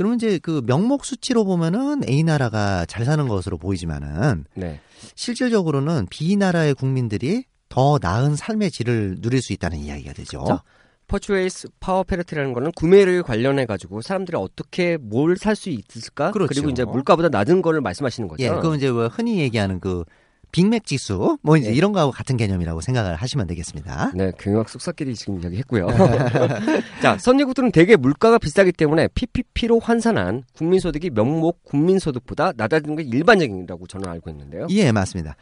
그러면 이제 그 명목 수치로 보면은 A 나라가 잘 사는 것으로 보이지만은 네. 실질적으로는 B 나라의 국민들이 더 나은 삶의 질을 누릴 수 있다는 이야기가 되죠. 자, purchase power parity라는 거는 구매를 관련해 가지고 사람들이 어떻게 뭘 살 수 있을까? 그렇죠. 리고 이제 물가보다 낮은 거를 말씀하시는 거죠. 예, 그건 이제 뭐 흔히 얘기하는 그 빅맥 지수 뭐 이제 네. 이런 거하고 같은 개념이라고 생각을 하시면 되겠습니다. 네, 경영학 속사끼리 지금 이야기했고요. (laughs) 자, 선진국들은 대개 물가가 비싸기 때문에 PPP로 환산한 국민소득이 명목 국민소득보다 낮아지는 게 일반적이라고 저는 알고 있는데요. 예, 맞습니다.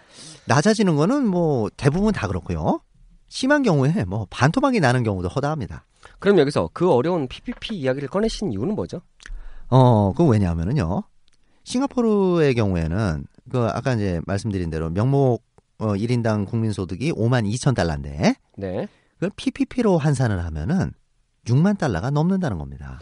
낮아지는 거는 뭐 대부분 다 그렇고요. 심한 경우에 뭐 반토막이 나는 경우도 허다합니다. 그럼 여기서 그 어려운 PPP 이야기를 꺼내신 이유는 뭐죠? 어, 그 왜냐하면은요. 싱가포르의 경우에는 그 아까 이제 말씀드린 대로 명목 어 1인당 국민 소득이 5만 2천 달러인데 네. 그걸 PPP로 환산을 하면은 6만 달러가 넘는다는 겁니다.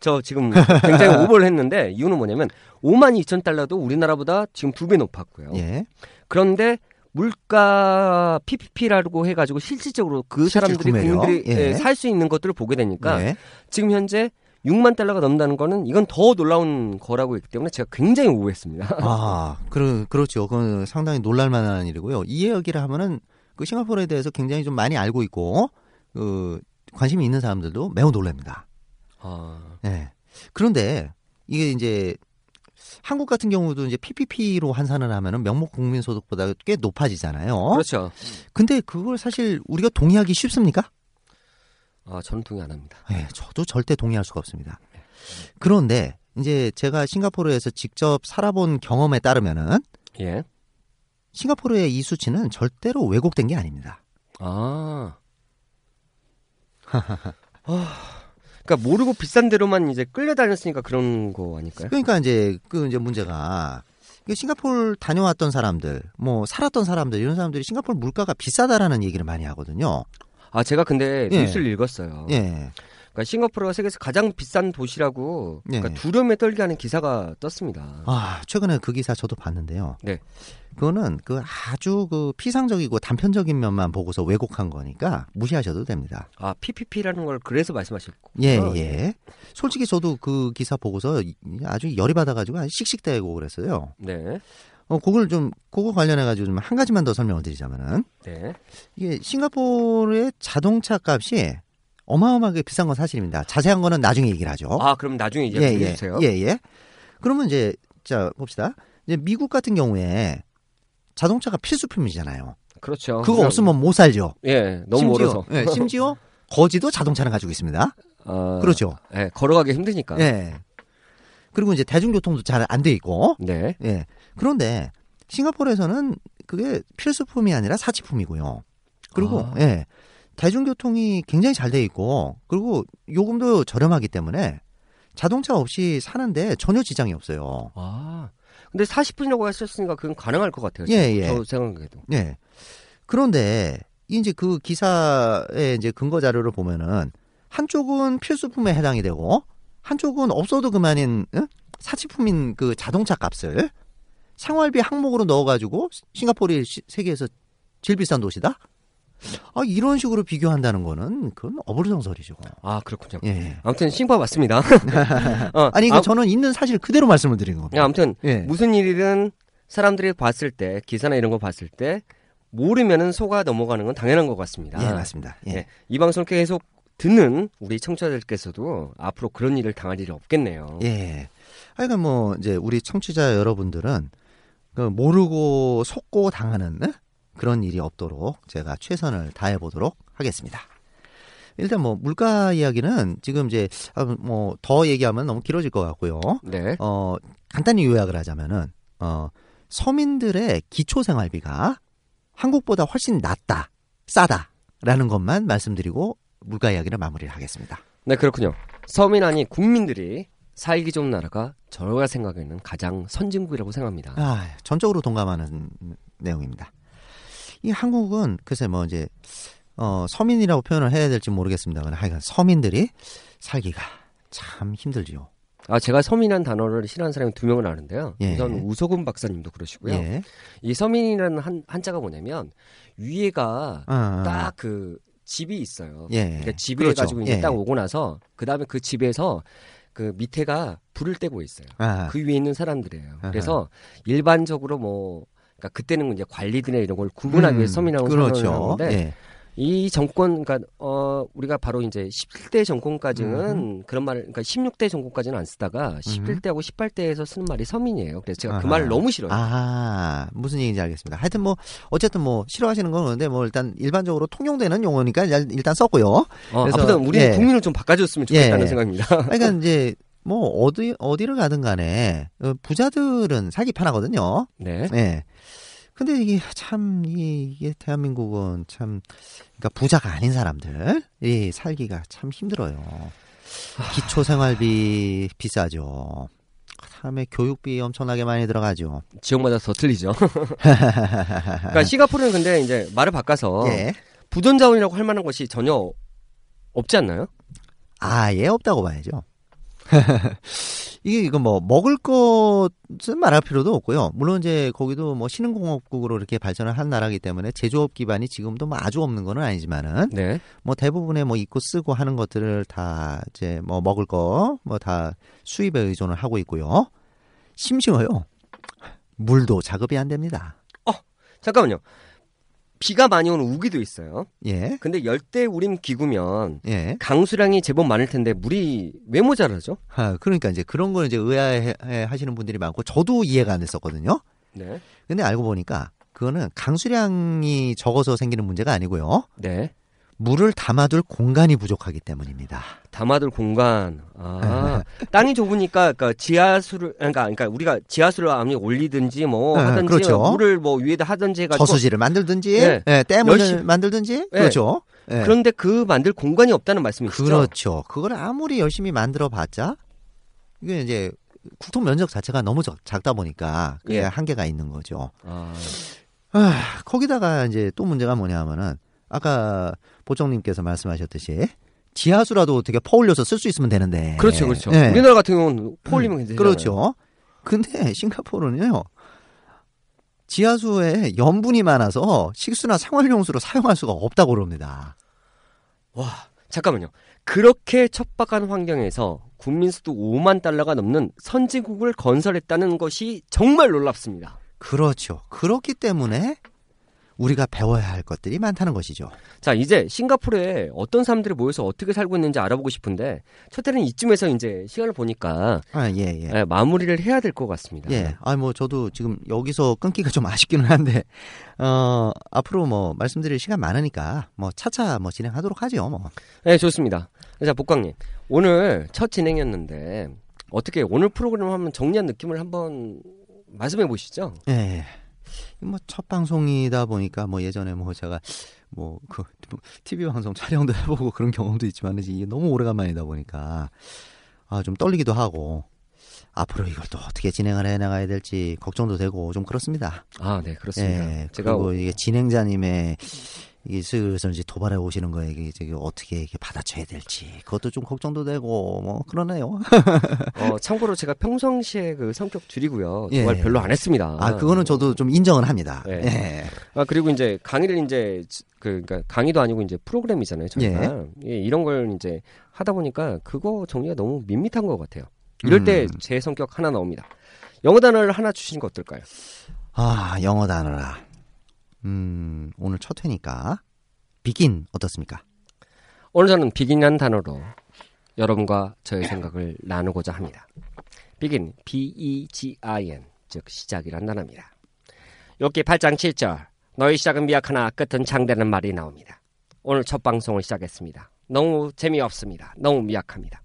저 지금 굉장히 (laughs) 오버를 했는데 이유는 뭐냐면 5만 2천 달러도 우리나라보다 지금 두 배 높았고요. 예. 그런데 물가 PPP라고 해가지고 실질적으로 그 실질 사람들이? 국민들이 예. 살수 있는 것들을 보게 되니까 예. 지금 현재 6만 달러가 넘는다는 거는 이건 더 놀라운 거라고 했기 때문에 제가 굉장히 오해했습니다. (laughs) 아, 그러, 그렇죠. 그건 상당히 놀랄만한 일이고요. 이 이야기를 하면은 그 싱가포르에 대해서 굉장히 좀 많이 알고 있고 그 관심이 있는 사람들도 매우 놀랍니다. 아, 예. 그런데 이게 이제 한국 같은 경우도 이제 PPP로 환산을 하면은 명목 국민 소득보다 꽤 높아지잖아요. 그렇죠. 근데 그걸 사실 우리가 동의하기 쉽습니까? 아, 저는 동의 안 합니다. 네, 저도 절대 동의할 수가 없습니다. 그런데 이제 제가 싱가포르에서 직접 살아본 경험에 따르면은 예. 싱가포르의 이 수치는 절대로 왜곡된 게 아닙니다. 아. (laughs) 아. 그러니까 모르고 비싼 데로만 이제 끌려다녔으니까 그런 거 아닐까요? 그러니까 이제 그 이제 문제가 싱가포르 다녀왔던 사람들, 뭐 살았던 사람들 이런 사람들이 싱가포르 물가가 비싸다라는 얘기를 많이 하거든요. 아, 제가 근데 예. 뉴스를 읽었어요. 예. 그러니까 싱가포르가 세계에서 가장 비싼 도시라고 그러니까 예. 두려움에 떨게 하는 기사가 떴습니다. 아, 최근에 그 기사 저도 봤는데요. 네. 그거는 그 아주 그 피상적이고 단편적인 면만 보고서 왜곡한 거니까 무시하셔도 됩니다. 아, PPP라는 걸 그래서 말씀하셨고. 예, 예. 솔직히 저도 그 기사 보고서 아주 열이 받아가지고 씩씩대고 그랬어요. 네. 어, 그걸 좀, 그거 관련해가지고 좀 한 가지만 더 설명을 드리자면은, 네. 이게 싱가포르의 자동차 값이 어마어마하게 비싼 건 사실입니다. 자세한 거는 나중에 얘기를 하죠. 아, 그럼 나중에 이제 예, 예, 주세요. 예, 예. 그러면 이제, 자, 봅시다. 이제 미국 같은 경우에 자동차가 필수품이잖아요. 그렇죠. 그거 그럼- 없으면 못 살죠. 예, 너무 심지어, 멀어서. 예, 심지어 거지도 자동차를 가지고 있습니다. 아, 그렇죠. 예, 걸어가기 힘드니까. 예. 그리고 이제 대중교통도 잘 안 돼 있고, 네. 예. 그런데 싱가포르에서는 그게 필수품이 아니라 사치품이고요. 그리고 아. 예. 대중교통이 굉장히 잘 돼 있고 그리고 요금도 저렴하기 때문에 자동차 없이 사는데 전혀 지장이 없어요. 아. 근데 40분이라고 하셨으니까 그건 가능할 것 같아요. 예, 예. 저 생각에도. 예. 그런데 이제 그 기사의 이제 근거 자료를 보면은 한쪽은 필수품에 해당이 되고 한쪽은 없어도 그만인 응? 사치품인 그 자동차 값을 생활비 항목으로 넣어가지고 싱가포르이 시- 세계에서 제일 비싼 도시다? 아 이런 식으로 비교한다는 거는 그건 어불성설이죠. 아, 그렇군요. 예. 아무튼 신파 맞습니다. 어, 아니 그 아, 저는 있는 사실 그대로 말씀을 드리는 겁니다. 아무튼 예. 무슨 일이든 사람들이 봤을 때 기사나 이런 거 봤을 때 모르면은 속아 넘어가는 건 당연한 것 같습니다. 예 맞습니다. 예. 예, 이 방송을 계속 듣는 우리 청취자들께서도 앞으로 그런 일을 당할 일이 없겠네요. 예. 하여간 뭐 이제 우리 청취자 여러분들은 그 모르고 속고 당하는 네? 그런 일이 없도록 제가 최선을 다해 보도록 하겠습니다. 일단 뭐 물가 이야기는 지금 이제 뭐 더 얘기하면 너무 길어질 것 같고요. 네. 어 간단히 요약을 하자면은 어 서민들의 기초 생활비가 한국보다 훨씬 낫다, 싸다라는 것만 말씀드리고 물가 이야기를 마무리를 하겠습니다. 네, 그렇군요. 서민 아니 국민들이 살기 좋은 나라가 저가 생각에는 가장 선진국이라고 생각합니다. 아, 전적으로 동감하는 내용입니다. 이 한국은 글쎄 뭐 이제 어, 서민이라고 표현을 해야 될지 모르겠습니다만 하여간 서민들이 살기가 참 힘들지요. 아, 제가 서민이라는 단어를 싫어하는 사람이 두 명을 아는데요. 예. 우선 우석훈 박사님도 그러시고요. 예. 이 서민이라는 한, 한자가 뭐냐면 위에가 아, 딱그 집이 있어요. 예. 그러니까 집에 그렇죠. 가지고 이제 예. 딱 오고 나서 그 다음에 그 집에서 그 밑에가 불을 떼고 있어요. 아, 그 위에 있는 사람들이에요. 아하. 그래서 일반적으로 뭐 그러니까 그때는 이제 관리들이나 이런 걸 구분하기 위해서 서민이라고 그렇죠. 생각을 하는데 예. 이 정권 그러니까 어 우리가 바로 이제 11대 정권까지는 그런 말을 그러니까 16대 정권까지는 안 쓰다가 11대하고 18대에서 쓰는 말이 서민이에요. 그래서 제가 그. 말을 너무 싫어요. 아, 무슨 얘기인지 알겠습니다. 하여튼 뭐 어쨌든 뭐 싫어하시는 건 그런데 뭐 일단 일반적으로 통용되는 용어니까 일- 일단 썼고요. 어, 그래서, 아무튼 우리 예. 국민을 좀 바꿔줬으면 좋겠다는 예. 생각입니다. 그러니까 (laughs) 이제 뭐 어디 어디를 가든 간에 어, 부자들은 살기 편하거든요. 네. 네. 근데 이게 참 이- 이게 대한민국은 참 그러니까 부자가 아닌 사람들 이 살기가 참 힘들어요. 기초 생활비 비싸죠. 그다음에 교육비 엄청나게 많이 들어가죠. 지역마다 더 틀리죠. (laughs) 그러니까 싱가포르는 근데 이제 말을 바꿔서 예. 부전 자원이라고 할 만한 것이 전혀 없지 않나요? 아예 없다고 봐야죠. (laughs) 이게 이거 뭐 먹을 것은 말할 필요도 없고요. 물론 이제 거기도 뭐 신흥공업국으로 이렇게 발전을 한 나라기 때문에 제조업 기반이 지금도 뭐 아주 없는 건 아니지만은 네. 뭐 대부분의 뭐 입고 쓰고 하는 것들을 다 이제 뭐 먹을 거 뭐 다 수입에 의존을 하고 있고요. 심지어요. 물도 작업이 안 됩니다. 잠깐만요. 비가 많이 오는 우기도 있어요. 예. 근데 열대 우림 기구면 예. 강수량이 제법 많을 텐데 물이 왜 모자라죠? 아, 그러니까 이제 그런 걸 이제 의아해 하시는 분들이 많고 저도 이해가 안 됐었거든요. 네. 근데 알고 보니까 그거는 강수량이 적어서 생기는 문제가 아니고요. 네. 물을 담아둘 공간이 부족하기 때문입니다. 담아둘 공간. 아, 땅이 좁으니까 그러니까 지하수를 그러니까 그러니까 우리가 지하수를 아무리 올리든지 뭐 네, 하든지 그렇죠. 물을 뭐 위에다 하든지 해가지고 저수지를 만들든지, 네. 예, 댐을 열심히- 만들든지, 네. 그렇죠. 예. 그런데 그 만들 공간이 없다는 말씀이시죠? 그렇죠. 그걸 아무리 열심히 만들어 봤자 이게 이제 국토 면적 자체가 너무 적- 작다 보니까 그게 예. 한계가 있는 거죠. 아, 아, 거기다가 이제 또 문제가 뭐냐면은 아까 보정님께서 말씀하셨듯이 지하수라도 어떻게 퍼올려서 쓸 수 있으면 되는데. 그렇죠, 그렇죠. 예. 우리나라 같은 경우는 포올리면 괜찮아요. 그렇죠. 근데 싱가포르는요. 지하수에 염분이 많아서 식수나 생활용수로 사용할 수가 없다고 그럽니다. 와, 잠깐만요. 그렇게 척박한 환경에서 국민 수도 5만 달러가 넘는 선진국을 건설했다는 것이 정말 놀랍습니다. 그렇죠. 그렇기 때문에 우리가 배워야 할 것들이 많다는 것이죠. 자, 이제 싱가포르에 어떤 사람들이 모여서 어떻게 살고 있는지 알아보고 싶은데 첫 해는 이쯤에서 이제 시간을 보니까 아, 예, 예. 예, 마무리를 해야 될 것 같습니다. 예. 아, 뭐, 저도 지금 여기서 끊기가 좀 아쉽기는 한데, 어, 앞으로 뭐, 말씀드릴 시간 많으니까, 뭐, 차차 뭐, 진행하도록 하죠, 뭐. 네, 좋습니다. 자, 복광님. 오늘 첫 진행이었는데 어떻게 오늘 프로그램 한번 정리한 느낌을 한번 말씀해 보시죠. 예. 뭐, 첫 방송이다 보니까, 뭐, 예전에 뭐, 제가, 뭐, 그, TV 방송 촬영도 해보고 그런 경험도 있지만, 이게 너무 오래간만이다 보니까, 아, 좀 떨리기도 하고, 앞으로 이걸 또 어떻게 진행을 해 나가야 될지 걱정도 되고, 좀 그렇습니다. 아, 네, 그렇습니다. 예. 제가 그리고 이게 진행자님의 이게 슬슬 이제 도발해 오시는 거에 이게 저기 어떻게 이렇게 받아쳐야 될지 그것도 좀 걱정도 되고 뭐 그러네요. 어, 참고로 제가 평상시에 그 성격 줄이고요. 예. 도발 별로 안 했습니다. 아 그거는 저도 좀 인정을 합니다. 예. 예. 아, 그리고 이제 강의를 이제 그 그러니까 강의도 아니고 이제 프로그램이잖아요. 저희가 예, 이런 걸 이제 하다 보니까 그거 정리가 너무 밋밋한 것 같아요. 이럴 때 음. 제 성격 하나 나옵니다. 영어 단어를 하나 주시는 거 어떨까요? 아 영어 단어라. 음 오늘 첫 회니까 비긴 어떻습니까? 오늘 저는 비긴이라는 단어로 여러분과 저의 생각을 나누고자 합니다. 비긴, B-E-G-I-N, 즉 시작이란 단어입니다. 욕기 8장 7절, 너희 시작은 미약하나 끝은 장대는 말이 나옵니다. 오늘 첫 방송을 시작했습니다. 너무 재미없습니다. 너무 미약합니다.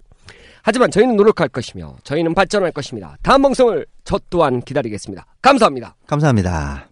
하지만 저희는 노력할 것이며 저희는 발전할 것입니다. 다음 방송을 저 또한 기다리겠습니다. 감사합니다. 감사합니다.